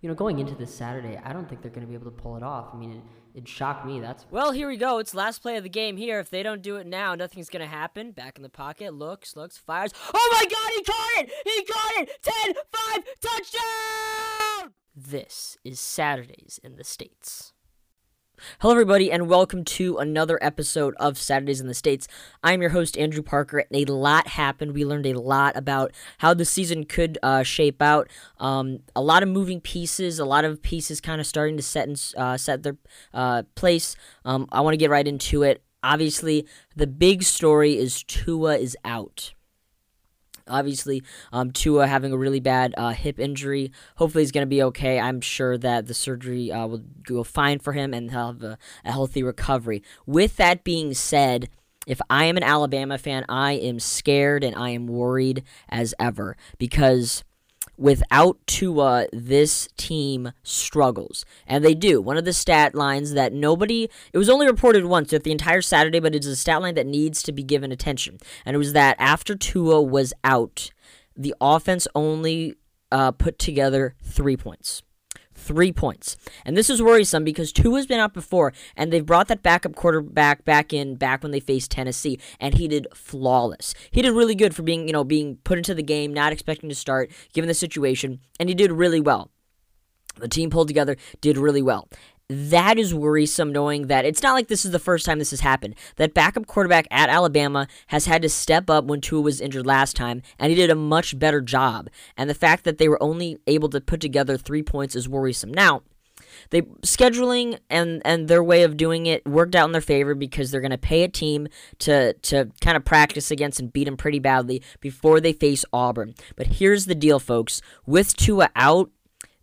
you know, going into this Saturday, I don't think they're going to be able to pull it off. I mean, it, it shocked me. That's Well, here we go. It's last play of the game here. If they don't do it now, nothing's going to happen. Back in the pocket, looks, looks, fires. Oh my god, he caught it! He caught it! 10 5 touchdown! This is Saturdays in the States. Hello, everybody, and welcome to another episode of Saturdays in the States. I'm your host, Andrew Parker, and a lot happened. We learned a lot about how the season could uh, shape out. Um, a lot of moving pieces, a lot of pieces kind of starting to set in, uh, set their uh, place. Um, I want to get right into it. Obviously, the big story is Tua is out. Obviously, um, Tua having a really bad uh, hip injury. Hopefully, he's going to be okay. I'm sure that the surgery uh, will go fine for him and have a, a healthy recovery. With that being said, if I am an Alabama fan, I am scared and I am worried as ever because without Tua, this team struggles. And they do. One of the stat lines that nobody, it was only reported once at the entire Saturday, but it's a stat line that needs to be given attention. And it was that after Tua was out, the offense only uh, put together three points three points. And this is worrisome because Tua has been out before, and they've brought that backup quarterback back in back when they faced Tennessee, and he did flawless. He did really good for being, you know, being put into the game, not expecting to start, given the situation, and he did really well. The team pulled together, did really well that is worrisome knowing that it's not like this is the first time this has happened. That backup quarterback at Alabama has had to step up when Tua was injured last time, and he did a much better job. And the fact that they were only able to put together three points is worrisome. Now, they scheduling and and their way of doing it worked out in their favor because they're going to pay a team to to kind of practice against and beat them pretty badly before they face Auburn. But here's the deal, folks: with Tua out,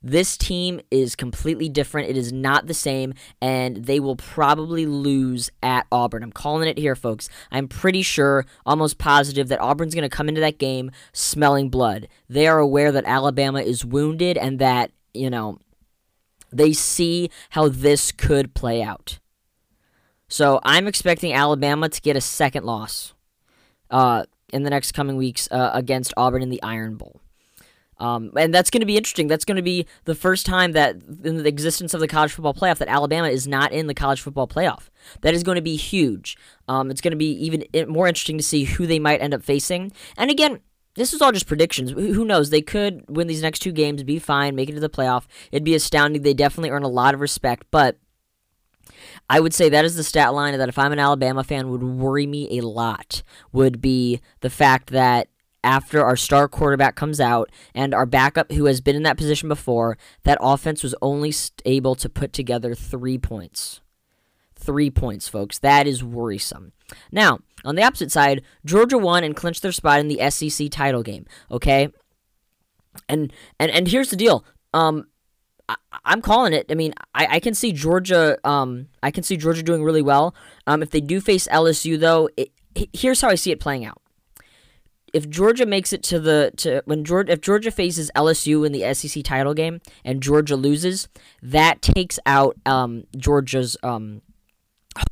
this team is completely different. It is not the same, and they will probably lose at Auburn. I'm calling it here, folks. I'm pretty sure, almost positive, that Auburn's going to come into that game smelling blood. They are aware that Alabama is wounded and that, you know, they see how this could play out. So I'm expecting Alabama to get a second loss uh, in the next coming weeks uh, against Auburn in the Iron Bowl. Um, and that's going to be interesting. That's going to be the first time that in the existence of the college football playoff that Alabama is not in the college football playoff. That is going to be huge. Um, it's going to be even more interesting to see who they might end up facing. And again, this is all just predictions. Who knows? They could win these next two games, be fine, make it to the playoff. It'd be astounding. They definitely earn a lot of respect, but I would say that is the stat line that if I'm an Alabama fan would worry me a lot would be the fact that after our star quarterback comes out and our backup, who has been in that position before, that offense was only able to put together three points. Three points, folks. That is worrisome. Now, on the opposite side, Georgia won and clinched their spot in the SEC title game. Okay, and and and here's the deal. Um, I, am calling it. I mean, I, I can see Georgia. Um, I can see Georgia doing really well. Um, if they do face LSU, though, it, here's how I see it playing out if Georgia makes it to the to when Georgia if Georgia faces LSU in the SEC title game and Georgia loses, that takes out um, Georgia's um,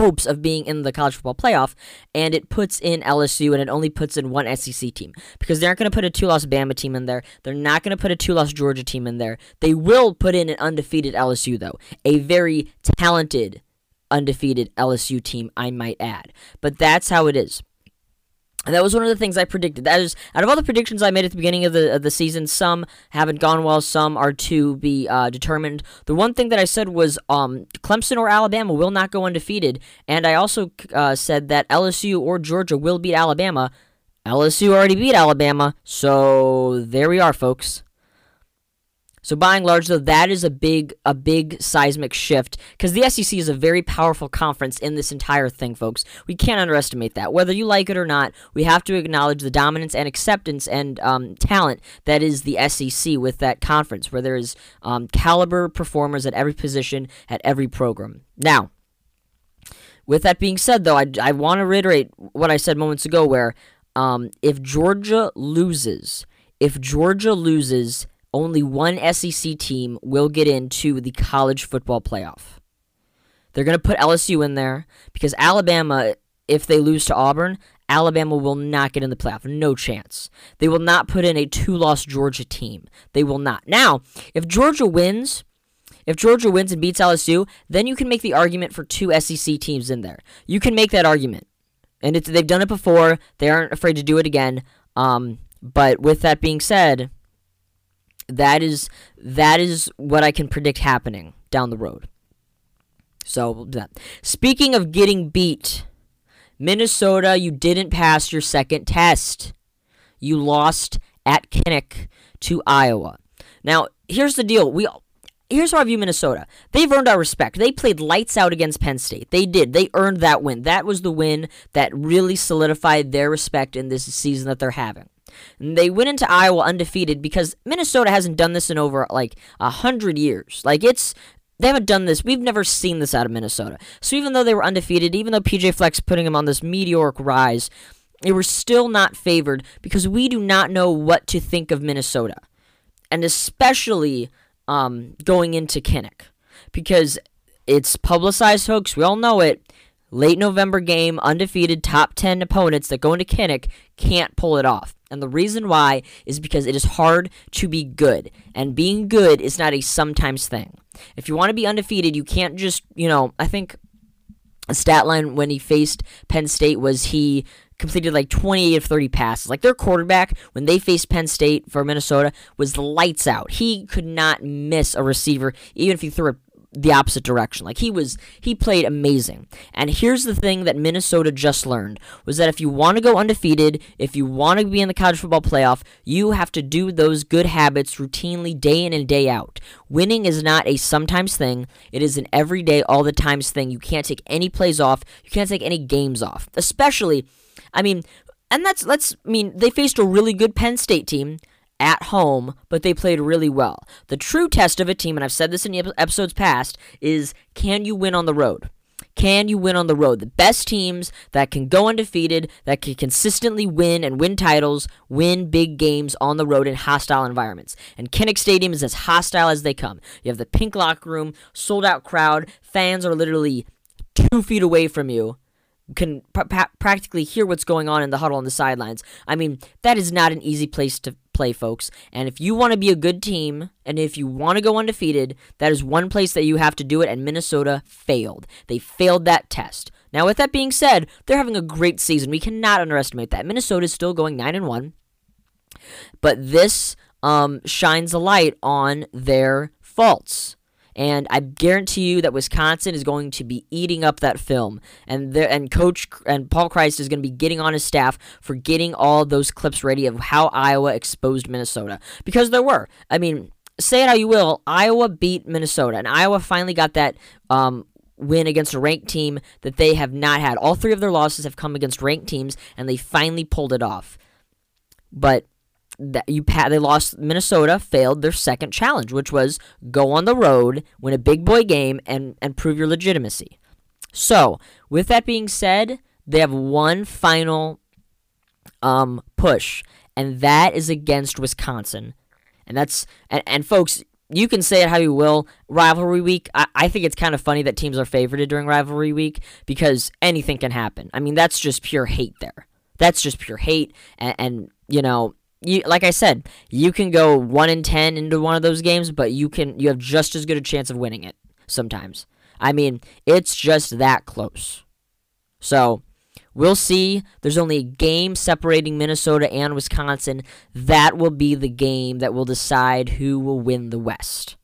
hopes of being in the college football playoff, and it puts in LSU and it only puts in one SEC team because they aren't going to put a two-loss Bama team in there. They're not going to put a two-loss Georgia team in there. They will put in an undefeated LSU though, a very talented undefeated LSU team, I might add. But that's how it is. And that was one of the things I predicted. That is, out of all the predictions I made at the beginning of the of the season, some haven't gone well, some are to be uh, determined. The one thing that I said was um, Clemson or Alabama will not go undefeated, and I also uh, said that LSU or Georgia will beat Alabama. LSU already beat Alabama, so there we are, folks. So by and large, though, that is a big a big seismic shift because the SEC is a very powerful conference in this entire thing, folks. We can't underestimate that. Whether you like it or not, we have to acknowledge the dominance and acceptance and um, talent that is the SEC with that conference, where there is um, caliber performers at every position at every program. Now. With that being said, though, I, I want to reiterate what I said moments ago where um, if Georgia loses, if Georgia loses, only one SEC team will get into the college football playoff. They're going to put LSU in there because Alabama if they lose to Auburn, Alabama will not get in the playoff. No chance. They will not put in a two loss Georgia team. They will not. Now, if Georgia wins, if Georgia wins and beats LSU, then you can make the argument for two SEC teams in there. You can make that argument. And they've done it before. They aren't afraid to do it again. Um, but with that being said, that is that is what I can predict happening down the road. So, that. speaking of getting beat, Minnesota, you didn't pass your second test. You lost at Kinnick to Iowa. Now, here's the deal. We here's how I view Minnesota. They've earned our respect. They played lights out against Penn State. They did. They earned that win. That was the win that really solidified their respect in this season that they're having. They went into Iowa undefeated because Minnesota hasn't done this in over like a hundred years. Like it's they haven't done this. We've never seen this out of Minnesota. So even though they were undefeated, even though PJ Fleck putting them on this meteoric rise, they were still not favored because we do not know what to think of Minnesota. And especially um, going into Kinnick. Because it's publicized hoax, we all know it. Late November game, undefeated top 10 opponents that go into Kinnick can't pull it off. And the reason why is because it is hard to be good. And being good is not a sometimes thing. If you want to be undefeated, you can't just, you know, I think a stat line when he faced Penn State was he completed like 28 of 30 passes. Like their quarterback, when they faced Penn State for Minnesota, was lights out. He could not miss a receiver, even if he threw it the opposite direction. Like he was he played amazing. And here's the thing that Minnesota just learned was that if you want to go undefeated, if you want to be in the college football playoff, you have to do those good habits routinely day in and day out. Winning is not a sometimes thing, it is an everyday all the times thing. You can't take any plays off, you can't take any games off. Especially I mean, and that's let's I mean, they faced a really good Penn State team at home, but they played really well. The true test of a team, and I've said this in the episodes past, is can you win on the road? Can you win on the road? The best teams that can go undefeated, that can consistently win and win titles, win big games on the road in hostile environments. And Kinnick Stadium is as hostile as they come. You have the pink locker room, sold out crowd, fans are literally two feet away from you can pr- practically hear what's going on in the huddle on the sidelines. I mean, that is not an easy place to play, folks. And if you want to be a good team, and if you want to go undefeated, that is one place that you have to do it, and Minnesota failed. They failed that test. Now, with that being said, they're having a great season. We cannot underestimate that. Minnesota is still going 9 and 1. But this um, shines a light on their faults. And I guarantee you that Wisconsin is going to be eating up that film, and there and Coach and Paul Chryst is going to be getting on his staff for getting all those clips ready of how Iowa exposed Minnesota because there were. I mean, say it how you will, Iowa beat Minnesota, and Iowa finally got that um, win against a ranked team that they have not had. All three of their losses have come against ranked teams, and they finally pulled it off. But that you they lost Minnesota failed their second challenge which was go on the road win a big boy game and and prove your legitimacy. So with that being said they have one final um push and that is against Wisconsin. And that's and, and folks you can say it how you will. Rivalry week I, I think it's kind of funny that teams are favored during rivalry week because anything can happen. I mean that's just pure hate there. That's just pure hate and, and you know you like I said, you can go one in ten into one of those games, but you can you have just as good a chance of winning it sometimes. I mean, it's just that close. So we'll see. There's only a game separating Minnesota and Wisconsin. That will be the game that will decide who will win the West.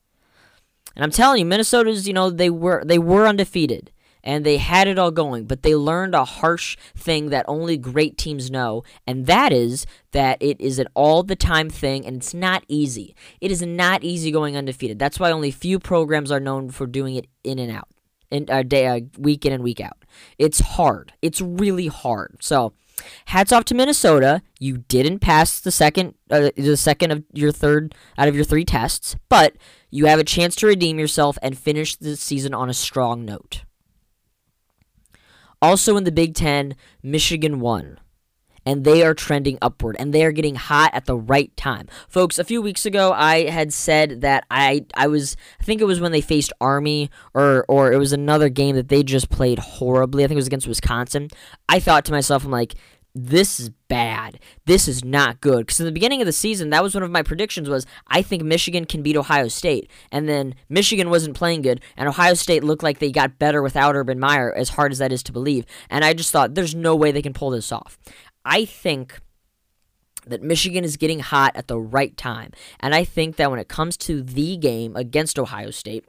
And I'm telling you, Minnesota's, you know, they were they were undefeated and they had it all going, but they learned a harsh thing that only great teams know, and that is that it is an all the time thing and it's not easy. It is not easy going undefeated. That's why only few programs are known for doing it in and out, in uh, day uh, week in and week out. It's hard. It's really hard. So, hats off to Minnesota. You didn't pass the second uh, the second of your third out of your three tests, but you have a chance to redeem yourself and finish the season on a strong note. Also in the Big Ten, Michigan won. and they are trending upward and they are getting hot at the right time. Folks, a few weeks ago I had said that I I was I think it was when they faced Army or or it was another game that they just played horribly. I think it was against Wisconsin. I thought to myself I'm like this is bad. This is not good. Because in the beginning of the season, that was one of my predictions was I think Michigan can beat Ohio State. And then Michigan wasn't playing good, and Ohio State looked like they got better without Urban Meyer, as hard as that is to believe. And I just thought, there's no way they can pull this off. I think that Michigan is getting hot at the right time. And I think that when it comes to the game against Ohio State,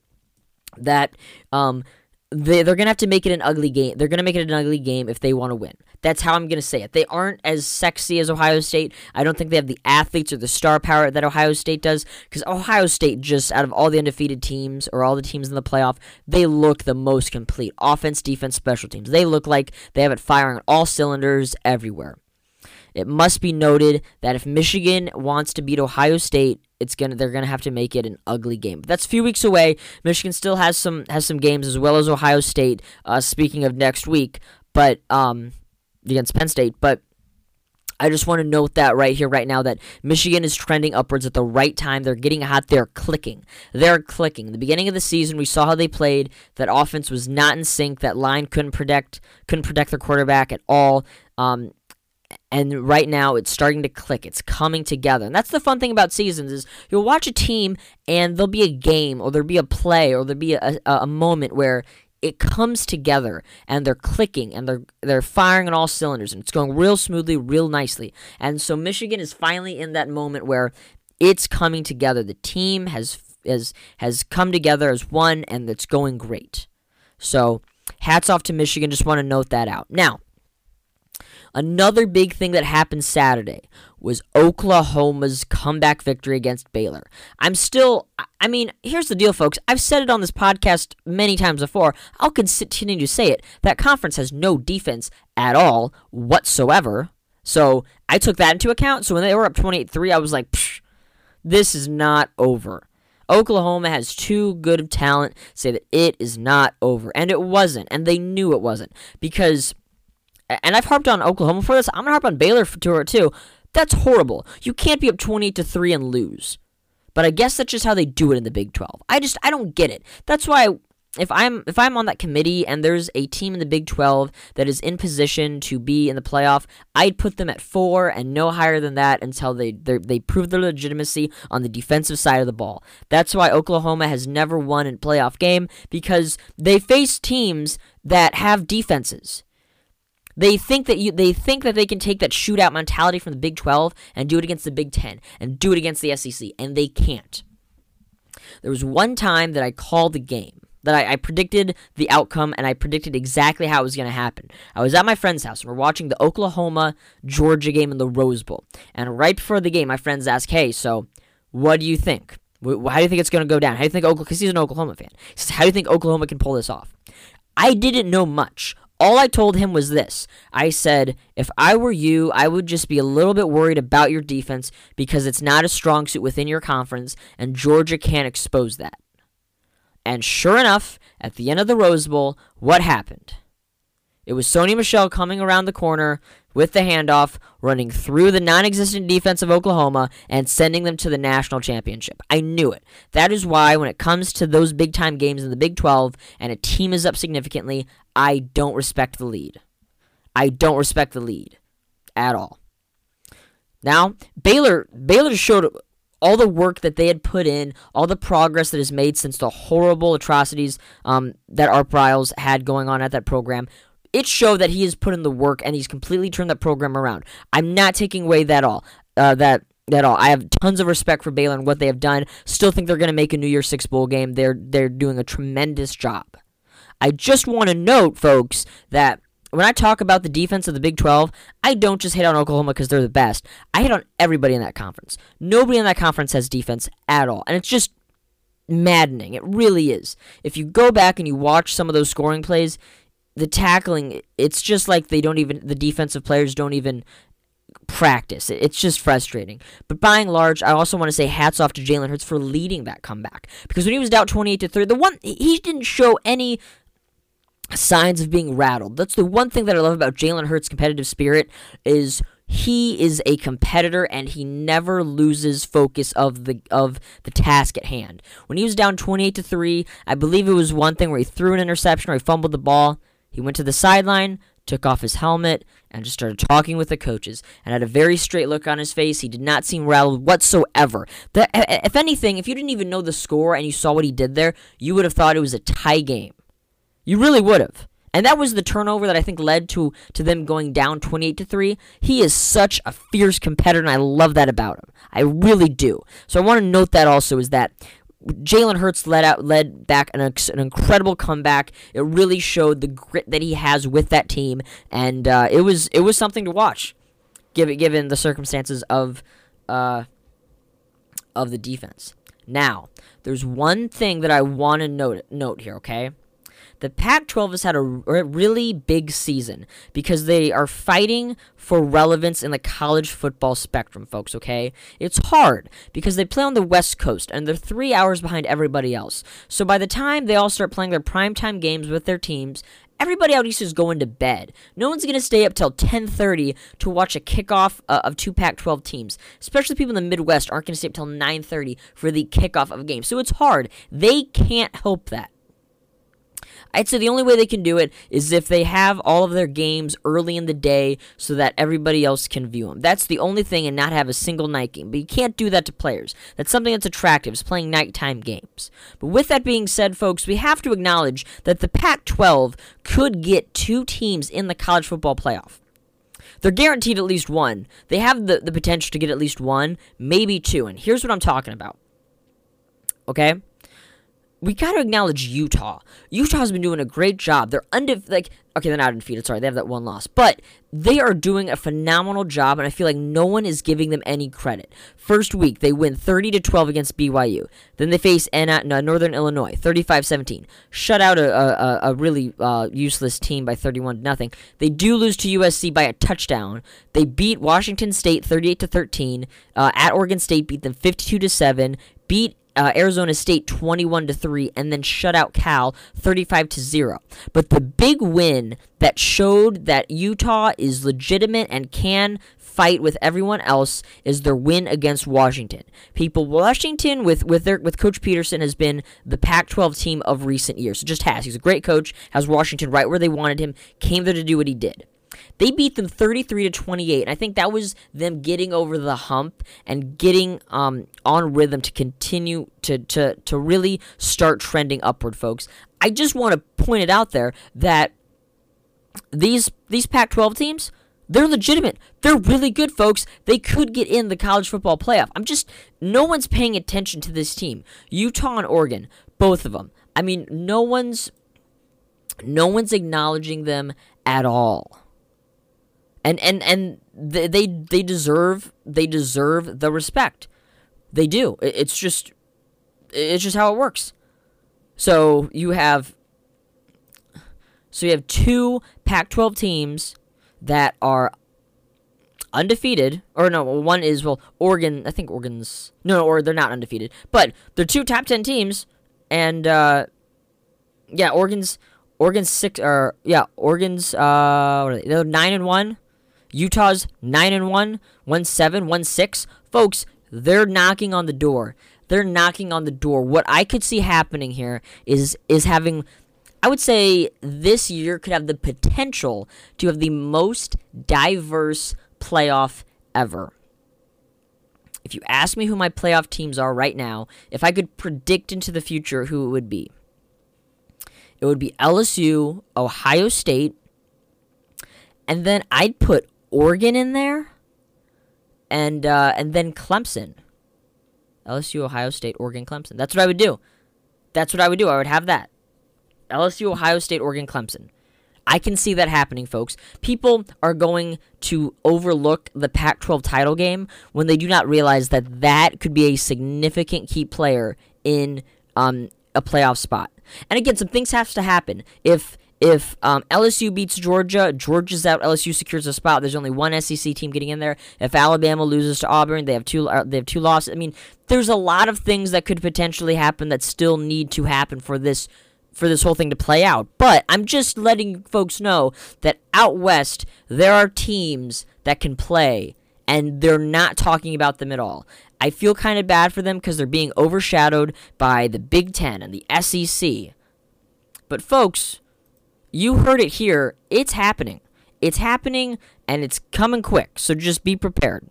that um, they, they're going to have to make it an ugly game. They're going to make it an ugly game if they want to win. That's how I'm going to say it. They aren't as sexy as Ohio State. I don't think they have the athletes or the star power that Ohio State does because Ohio State, just out of all the undefeated teams or all the teams in the playoff, they look the most complete. Offense, defense, special teams. They look like they have it firing on all cylinders everywhere. It must be noted that if Michigan wants to beat Ohio State, it's gonna they're gonna have to make it an ugly game. But that's a few weeks away. Michigan still has some has some games as well as Ohio State. Uh, speaking of next week, but um, against Penn State, but. I just want to note that right here, right now, that Michigan is trending upwards at the right time. They're getting hot. They're clicking. They're clicking. In the beginning of the season, we saw how they played. That offense was not in sync. That line couldn't protect couldn't protect their quarterback at all. Um, and right now it's starting to click it's coming together and that's the fun thing about seasons is you'll watch a team and there'll be a game or there'll be a play or there'll be a, a, a moment where it comes together and they're clicking and they're they're firing on all cylinders and it's going real smoothly real nicely. And so michigan is finally in that moment where it's coming together. The team has has has come together as one and it's going great. So hats off to michigan. Just want to note that out. Now Another big thing that happened Saturday was Oklahoma's comeback victory against Baylor. I'm still, I mean, here's the deal, folks. I've said it on this podcast many times before. I'll continue to say it. That conference has no defense at all whatsoever. So I took that into account. So when they were up 28 3, I was like, this is not over. Oklahoma has too good of talent to say that it is not over. And it wasn't. And they knew it wasn't. Because and I've harped on Oklahoma for this. I'm gonna harp on Baylor for it too. That's horrible. You can't be up 28 to three and lose. But I guess that's just how they do it in the Big 12. I just I don't get it. That's why if I'm if I'm on that committee and there's a team in the Big 12 that is in position to be in the playoff, I'd put them at 4 and no higher than that until they they prove their legitimacy on the defensive side of the ball. That's why Oklahoma has never won a playoff game because they face teams that have defenses. They think that you they think that they can take that shootout mentality from the Big 12 and do it against the Big 10 and do it against the SEC and they can't. There was one time that I called the game that I, I, predicted the outcome and I predicted exactly how it was going to happen. I was at my friend's house and we're watching the Oklahoma Georgia game in the Rose Bowl. And right before the game, my friends asked, Hey, so what do you think? How do you think it's going to go down? How do you think Oklahoma, because he's an Oklahoma fan, he says, How do you think Oklahoma can pull this off? I didn't know much. All I told him was this I said, if I were you, I would just be a little bit worried about your defense because it's not a strong suit within your conference, and Georgia can't expose that. And sure enough, at the end of the Rose Bowl, what happened? It was Sony Michel coming around the corner with the handoff, running through the non existent defense of Oklahoma and sending them to the national championship. I knew it. That is why, when it comes to those big time games in the Big 12 and a team is up significantly, I don't respect the lead. I don't respect the lead at all. Now, Baylor Baylor showed all the work that they had put in, all the progress that is made since the horrible atrocities um, that Art Briles had going on at that program. It showed that he has put in the work and he's completely turned that program around. I'm not taking away that all uh, that at all. I have tons of respect for Baylor and what they have done. Still think they're going to make a New Year's Six bowl game. They're they're doing a tremendous job. I just want to note, folks, that when I talk about the defense of the Big 12, I don't just hit on Oklahoma because they're the best. I hit on everybody in that conference. Nobody in that conference has defense at all. And it's just maddening. It really is. If you go back and you watch some of those scoring plays, the tackling, it's just like they don't even, the defensive players don't even practice. It's just frustrating. But by and large, I also want to say hats off to Jalen Hurts for leading that comeback. Because when he was down 28 to 3, the one, he didn't show any signs of being rattled. That's the one thing that I love about Jalen Hurts' competitive spirit is he is a competitor and he never loses focus of the of the task at hand. When he was down 28 to 3, I believe it was one thing where he threw an interception or he fumbled the ball. He went to the sideline, took off his helmet, and just started talking with the coaches and had a very straight look on his face. He did not seem rattled whatsoever. If anything, if you didn't even know the score and you saw what he did there, you would have thought it was a tie game. You really would have. And that was the turnover that I think led to to them going down 28 to 3. He is such a fierce competitor and I love that about him. I really do. So I want to note that also is that Jalen Hurts led out led back an, an incredible comeback. It really showed the grit that he has with that team, and uh, it was it was something to watch, given given the circumstances of uh, of the defense. Now, there's one thing that I want to note note here. Okay, the Pac 12 has had a really big season because they are fighting for relevance in the college football spectrum, folks, okay? It's hard because they play on the West Coast and they're three hours behind everybody else. So by the time they all start playing their primetime games with their teams, everybody out east is going to bed. No one's going to stay up till 10:30 to watch a kickoff uh, of two Pac-12 teams. Especially people in the Midwest aren't going to stay up till 9:30 for the kickoff of a game. So it's hard. They can't help that. I'd say the only way they can do it is if they have all of their games early in the day so that everybody else can view them. That's the only thing and not have a single night game. But you can't do that to players. That's something that's attractive, is playing nighttime games. But with that being said, folks, we have to acknowledge that the Pac 12 could get two teams in the college football playoff. They're guaranteed at least one. They have the, the potential to get at least one, maybe two. And here's what I'm talking about. Okay? We got to acknowledge Utah. Utah's been doing a great job. They're undefeated. Like, okay, they're not undefeated. Sorry, they have that one loss, but they are doing a phenomenal job, and I feel like no one is giving them any credit. First week, they win 30 to 12 against BYU. Then they face Anna, Northern Illinois, 35-17. Shut out a, a, a really uh, useless team by 31 to nothing. They do lose to USC by a touchdown. They beat Washington State 38 to 13. Uh, at Oregon State, beat them 52 to 7. Beat uh, Arizona State 21 to 3 and then shut out Cal 35 to 0. But the big win that showed that Utah is legitimate and can fight with everyone else is their win against Washington. People Washington with with their with coach Petersen has been the Pac-12 team of recent years. It just has. He's a great coach, has Washington right where they wanted him, came there to do what he did. They beat them 33 to 28, and I think that was them getting over the hump and getting um, on rhythm to continue to, to, to really start trending upward, folks. I just want to point it out there that these these Pac-12 teams, they're legitimate. They're really good, folks. They could get in the college football playoff. I'm just no one's paying attention to this team. Utah and Oregon, both of them. I mean, no one's no one's acknowledging them at all and and and they they, deserve they deserve the respect. They do. It's just it's just how it works. So you have so you have two Pac-12 teams that are undefeated, or no, one is well Oregon. I think Oregon's no, or they're not undefeated, but they're two top ten teams, and uh, yeah, Oregon's Oregon's six or yeah, Oregon's uh, are they? They're nine and one, Utah's 9 and 1, 1 7, 1 6. Folks, they're knocking on the door. They're knocking on the door. What I could see happening here is is having I would say this year could have the potential to have the most diverse playoff ever. If you ask me who my playoff teams are right now, if I could predict into the future who it would be, it would be LSU, Ohio State, and then I'd put Oregon in there, and uh, and then Clemson. LSU, Ohio State, Oregon, Clemson. That's what I would do. That's what I would do. I would have that. LSU, Ohio State, Oregon, Clemson. I can see that happening, folks. People are going to overlook the Pac 12 title game when they do not realize that that could be a significant key player in um, a playoff spot. And again, some things have to happen. If if um, LSU beats Georgia, Georgia's out. LSU secures a spot. There's only one SEC team getting in there. If Alabama loses to Auburn, they have two. Uh, they have two losses. I mean, there's a lot of things that could potentially happen that still need to happen for this for this whole thing to play out. But I'm just letting folks know that out west there are teams that can play, and they're not talking about them at all. I feel kind of bad for them because they're being overshadowed by the Big Ten and the SEC. But, folks, you heard it here. It's happening. It's happening, and it's coming quick. So just be prepared.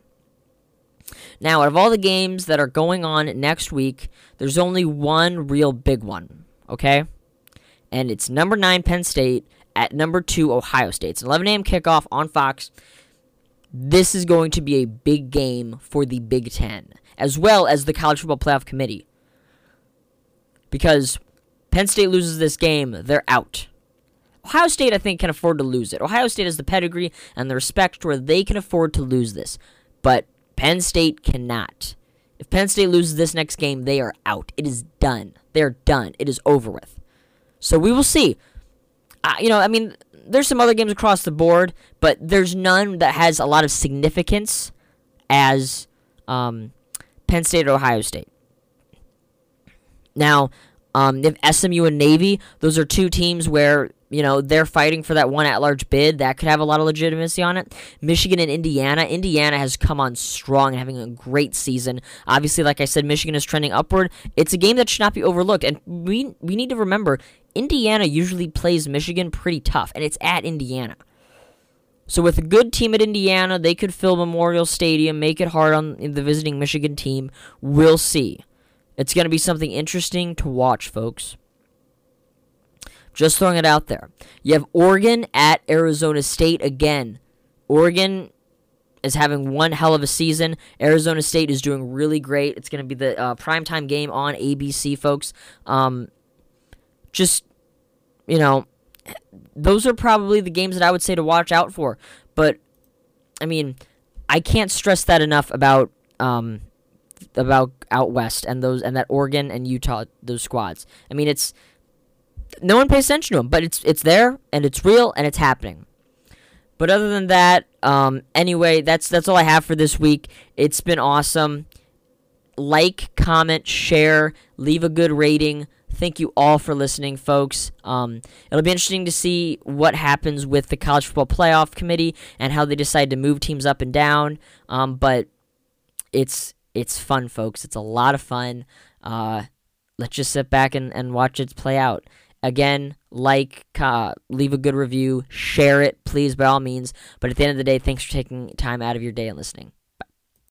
Now, out of all the games that are going on next week, there's only one real big one, okay? And it's number 9 Penn State at number 2 Ohio State. It's an 11 a.m. kickoff on Fox. This is going to be a big game for the Big Ten, as well as the College Football Playoff Committee. Because Penn State loses this game, they're out. Ohio State, I think, can afford to lose it. Ohio State has the pedigree and the respect where they can afford to lose this. But Penn State cannot. If Penn State loses this next game, they are out. It is done. They're done. It is over with. So we will see. Uh, you know, I mean, there's some other games across the board, but there's none that has a lot of significance as um, Penn State or Ohio State. Now, um, if SMU and Navy, those are two teams where you know, they're fighting for that one at large bid. That could have a lot of legitimacy on it. Michigan and Indiana. Indiana has come on strong and having a great season. Obviously, like I said, Michigan is trending upward. It's a game that should not be overlooked. And we we need to remember Indiana usually plays Michigan pretty tough, and it's at Indiana. So with a good team at Indiana, they could fill Memorial Stadium, make it hard on the visiting Michigan team. We'll see. It's going to be something interesting to watch, folks. Just throwing it out there. You have Oregon at Arizona State again. Oregon is having one hell of a season. Arizona State is doing really great. It's going to be the uh, primetime game on ABC, folks. Um, just, you know, those are probably the games that I would say to watch out for. But, I mean, I can't stress that enough about um, about out west and those and that Oregon and Utah those squads. I mean, it's no one pays attention to them, but it's it's there and it's real and it's happening. But other than that, um, anyway, that's that's all I have for this week. It's been awesome. Like, comment, share, leave a good rating. Thank you all for listening, folks. Um, it'll be interesting to see what happens with the College Football Playoff Committee and how they decide to move teams up and down. Um, but it's it's fun, folks. It's a lot of fun. Uh, let's just sit back and, and watch it play out. Again, like, uh, leave a good review, share it, please, by all means. But at the end of the day, thanks for taking time out of your day and listening.